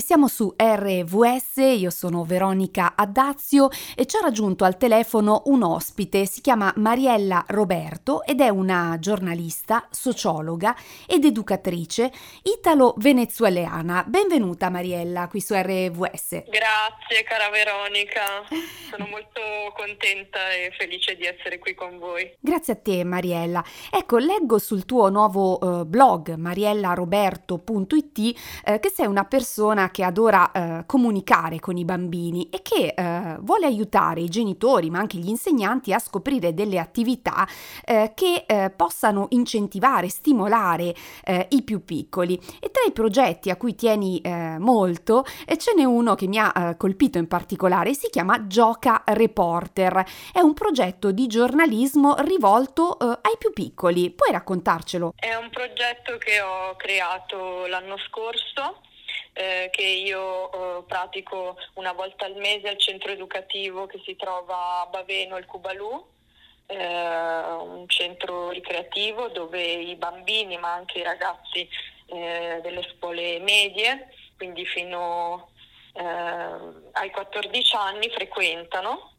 E siamo su RVS, io sono Veronica Addazio e ci ha raggiunto al telefono un ospite, si chiama Mariella Roberto ed è una giornalista, sociologa ed educatrice italo-venezuelana. Benvenuta Mariella qui su RVS. Grazie cara Veronica, sono molto contenta e felice di essere qui con voi. Grazie a te Mariella. Ecco, leggo sul tuo nuovo eh, blog mariellaroberto.it eh, che sei una persona che adora eh, comunicare con i bambini e che eh, vuole aiutare i genitori ma anche gli insegnanti a scoprire delle attività eh, che eh, possano incentivare, stimolare eh, i più piccoli. E tra i progetti a cui tieni eh, molto ce n'è uno che mi ha colpito in particolare, si chiama Gioca Reporter. È un progetto di giornalismo rivolto ai più piccoli. Puoi raccontarcelo? È un progetto che ho creato l'anno scorso eh, che io eh, pratico una volta al mese al centro educativo che si trova a Baveno, il Cubalù, eh, un centro ricreativo dove i bambini ma anche i ragazzi eh, delle scuole medie, quindi fino eh, ai 14 anni frequentano.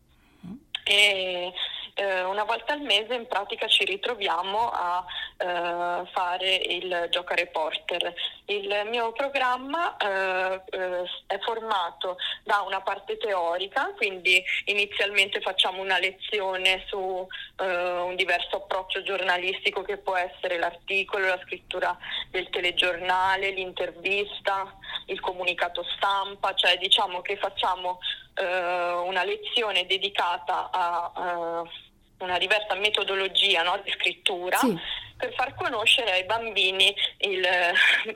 E, una volta al mese in pratica ci ritroviamo a eh, fare il Gioca Reporter. Il mio programma eh, eh, è formato da una parte teorica, quindi inizialmente facciamo una lezione su eh, un diverso approccio giornalistico che può essere l'articolo, la scrittura del telegiornale, l'intervista, il comunicato stampa, cioè diciamo che facciamo eh, una lezione dedicata a una diversa metodologia no, di scrittura sì. per far conoscere ai bambini il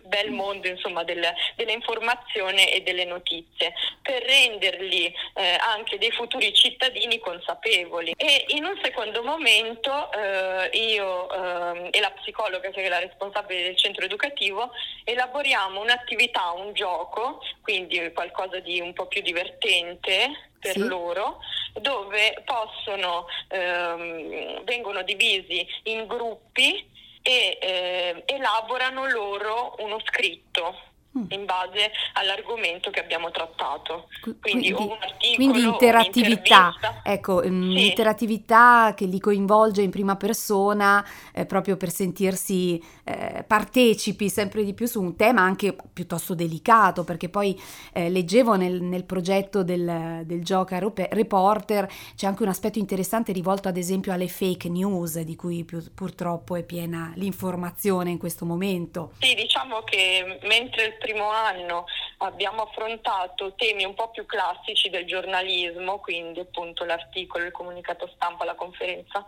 bel mondo insomma, del, dell'informazione e delle notizie, per renderli eh, anche dei futuri cittadini consapevoli. E in un secondo momento eh, io eh, e la psicologa che è la responsabile del centro educativo elaboriamo un'attività, un gioco, quindi qualcosa di un po' più divertente per sì. loro, dove possono, ehm, vengono divisi in gruppi e eh, elaborano loro uno scritto. In base all'argomento che abbiamo trattato. Quindi, quindi, quindi interattività, ecco, sì. interattività che li coinvolge in prima persona eh, proprio per sentirsi eh, partecipi sempre di più su un tema anche piuttosto delicato, perché poi eh, leggevo nel, nel, progetto del, del Gioca Reporter c'è anche un aspetto interessante rivolto ad esempio alle fake news di cui più, purtroppo è piena l'informazione in questo momento. Sì, diciamo che mentre il primo anno abbiamo affrontato temi un po' più classici del giornalismo, quindi appunto l'articolo, il comunicato stampa, la conferenza,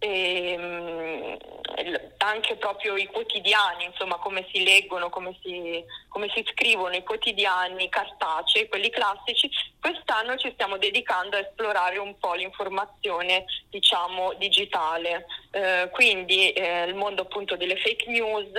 e mm, anche proprio i quotidiani, insomma come si leggono, come si, come si scrivono i quotidiani cartacei, quelli classici, quest'anno ci stiamo dedicando a esplorare un po' l'informazione diciamo digitale, eh, quindi eh, il mondo appunto delle fake news,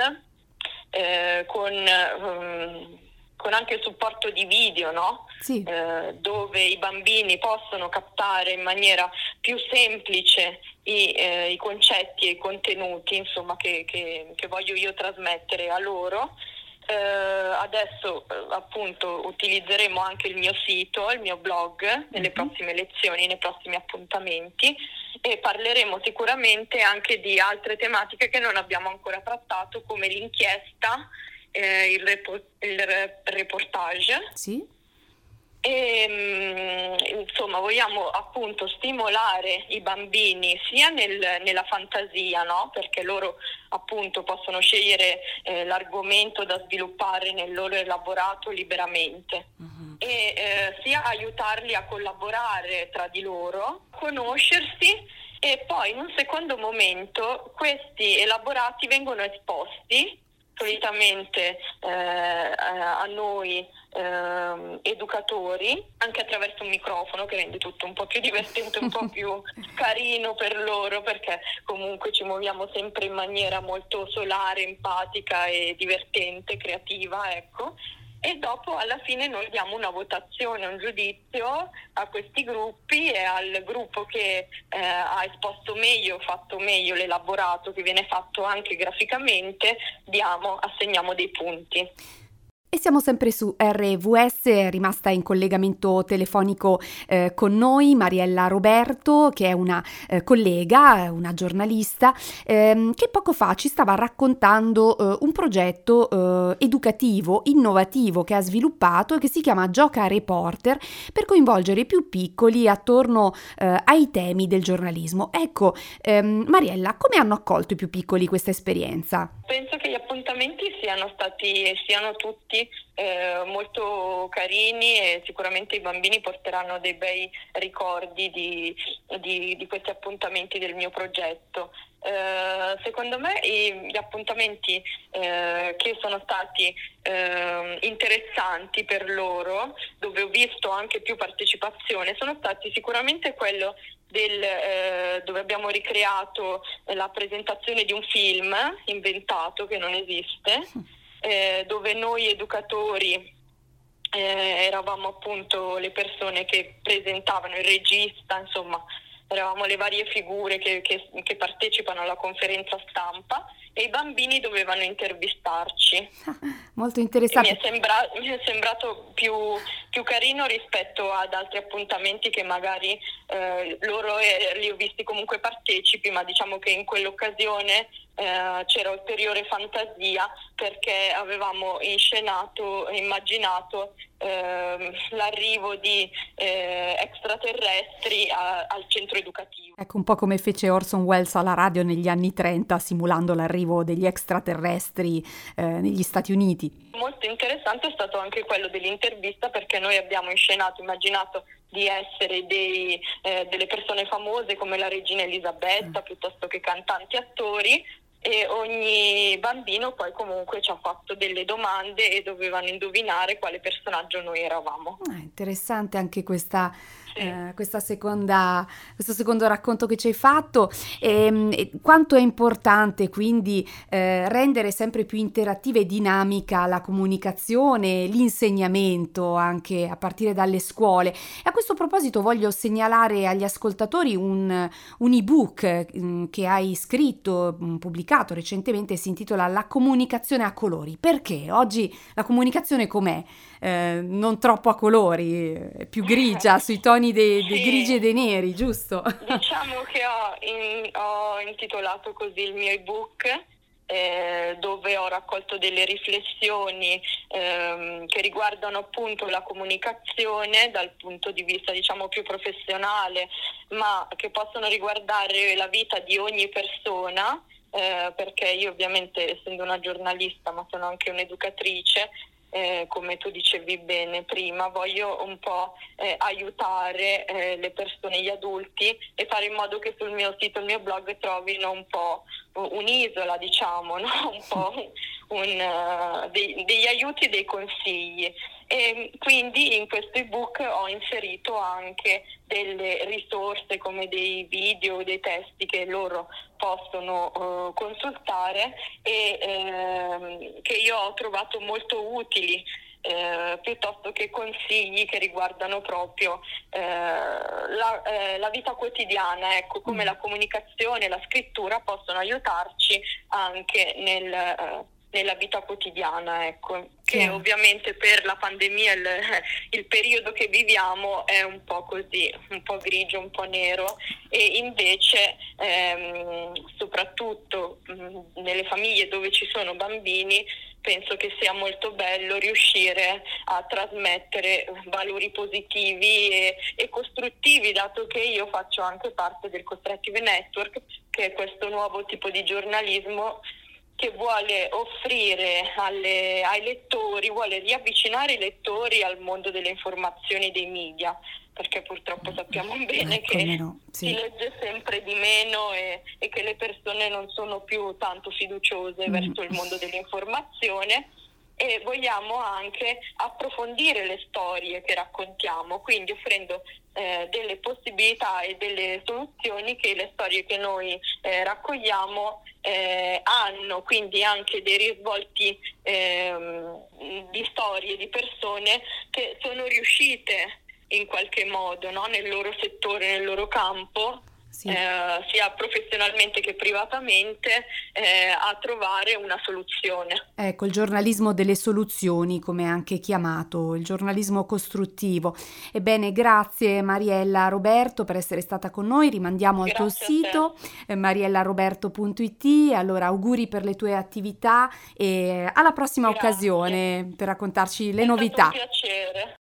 eh, con, um, con, anche il supporto di video, no? sì. eh, dove i bambini possono captare in maniera più semplice i, eh, i concetti e i contenuti insomma, che, che, che voglio io trasmettere a loro. Uh, adesso uh, appunto utilizzeremo anche il mio sito, il mio blog nelle uh-huh. prossime lezioni, nei prossimi appuntamenti e parleremo sicuramente anche di altre tematiche che non abbiamo ancora trattato come l'inchiesta, eh, il, repo- il re- reportage. Sì. E, mm, insomma, vogliamo appunto stimolare i bambini sia nel, nella fantasia, no? perché loro appunto possono scegliere eh, l'argomento da sviluppare nel loro elaborato liberamente. Uh-huh e eh, sia aiutarli a collaborare tra di loro, conoscersi e poi in un secondo momento questi elaborati vengono esposti solitamente eh, a noi eh, educatori anche attraverso un microfono che rende tutto un po' più divertente, un po' più carino per loro perché comunque ci muoviamo sempre in maniera molto solare, empatica e divertente, creativa, ecco e dopo alla fine noi diamo una votazione, un giudizio a questi gruppi e al gruppo che eh, ha esposto meglio, fatto meglio l'elaborato che viene fatto anche graficamente, diamo, assegniamo dei punti. E siamo sempre su RVS, è rimasta in collegamento telefonico eh, con noi Mariella Roberto, che è una eh, collega, una giornalista, ehm, che poco fa ci stava raccontando eh, un progetto eh, educativo, innovativo che ha sviluppato e che si chiama Gioca Reporter per coinvolgere i più piccoli attorno eh, ai temi del giornalismo. Ecco, ehm, Mariella, come hanno accolto i più piccoli questa esperienza? Penso che gli appuntamenti siano stati siano tutti eh, molto carini e sicuramente i bambini porteranno dei bei ricordi di, di, di questi appuntamenti del mio progetto. Eh, secondo me i, gli appuntamenti eh, che sono stati eh, interessanti per loro, dove ho visto anche più partecipazione, sono stati sicuramente quello del, eh, dove abbiamo ricreato la presentazione di un film inventato che non esiste eh, dove noi educatori eh, eravamo appunto le persone che presentavano il regista, insomma eravamo le varie figure che, che, che partecipano alla conferenza stampa e i bambini dovevano intervistarci. Molto interessante. Mi è, sembra- mi è, sembrato più, più, carino rispetto ad altri appuntamenti che magari eh, loro eh, li ho visti comunque partecipi, ma diciamo che in quell'occasione eh, c'era ulteriore fantasia perché avevamo inscenato e immaginato eh, l'arrivo di eh, extraterrestri a, al centro educativo. Ecco un po' come fece Orson Welles alla radio negli anni 30 simulando l'arrivo degli extraterrestri eh, negli Stati Uniti. Molto interessante è stato anche quello dell'intervista perché noi abbiamo inscenato, immaginato di essere dei, eh, delle persone famose come la regina Elisabetta mm. piuttosto che cantanti attori e ogni bambino poi comunque ci ha fatto delle domande e dovevano indovinare quale personaggio noi eravamo. Ah, interessante anche questa eh, questa seconda, questo secondo racconto che ci hai fatto e, ehm, e quanto è importante quindi eh, rendere sempre più interattiva e dinamica la comunicazione, l'insegnamento anche a partire dalle scuole. E a questo proposito voglio segnalare agli ascoltatori un, un ebook mh, mm, che hai scritto, mh, mm, pubblicato recentemente, si intitola La comunicazione a colori. Perché oggi la comunicazione com'è? Eh, non troppo a colori, più grigia sui toni toni dei, dei sì. grigi e dei neri, giusto? Diciamo che ho, in, ho intitolato così il mio ebook. Eh, dove ho raccolto delle riflessioni ehm, che riguardano appunto la comunicazione dal punto di vista diciamo più professionale, ma che possono riguardare la vita di ogni persona, eh, perché io ovviamente essendo una giornalista ma sono anche un'educatrice, eh, come tu dicevi bene prima, voglio un po' eh, aiutare eh, le persone, gli adulti e fare in modo che sul mio sito, il mio blog trovino un po' un'isola, diciamo, no? un po' un, uh, dei, degli aiuti e dei consigli. E quindi in questo ebook ho inserito anche delle risorse come dei video, dei testi che loro possono uh, consultare e uh, che io ho trovato molto utili eh, piuttosto che consigli che riguardano proprio eh, la, eh, la, vita quotidiana, ecco, come mm. la comunicazione e la scrittura possono aiutarci anche nel eh, nella vita quotidiana, ecco, che yeah. ovviamente per la pandemia il, il, periodo che viviamo è un po' così, un po' grigio, un po' nero e invece ehm, soprattutto mh, nelle famiglie dove ci sono bambini penso che sia molto bello riuscire a trasmettere valori positivi e, e costruttivi, dato che io faccio anche parte del Costruttive Network, che è questo nuovo tipo di giornalismo che vuole offrire alle, ai lettori, vuole riavvicinare i lettori al mondo delle informazioni e dei media, perché purtroppo sappiamo bene eh, che no, sì. si legge sempre di meno e, e, che le persone non sono più tanto fiduciose mm. verso il mondo dell'informazione e vogliamo anche approfondire le storie che raccontiamo, quindi offrendo eh, delle possibilità e delle soluzioni che le storie che noi eh, raccogliamo eh, hanno, quindi anche dei risvolti ehm, di storie di persone che sono riuscite in qualche modo no? nel loro settore, nel loro campo sì. eh, sia professionalmente che privatamente, eh, a trovare una soluzione. Ecco, il giornalismo delle soluzioni, come è anche chiamato, il giornalismo costruttivo. Ebbene, grazie Mariella Roberto per essere stata con noi, rimandiamo grazie al tuo sito eh, mariellaroberto.it, allora auguri per le tue attività e alla prossima grazie. occasione per raccontarci le è novità. Stato un piacere.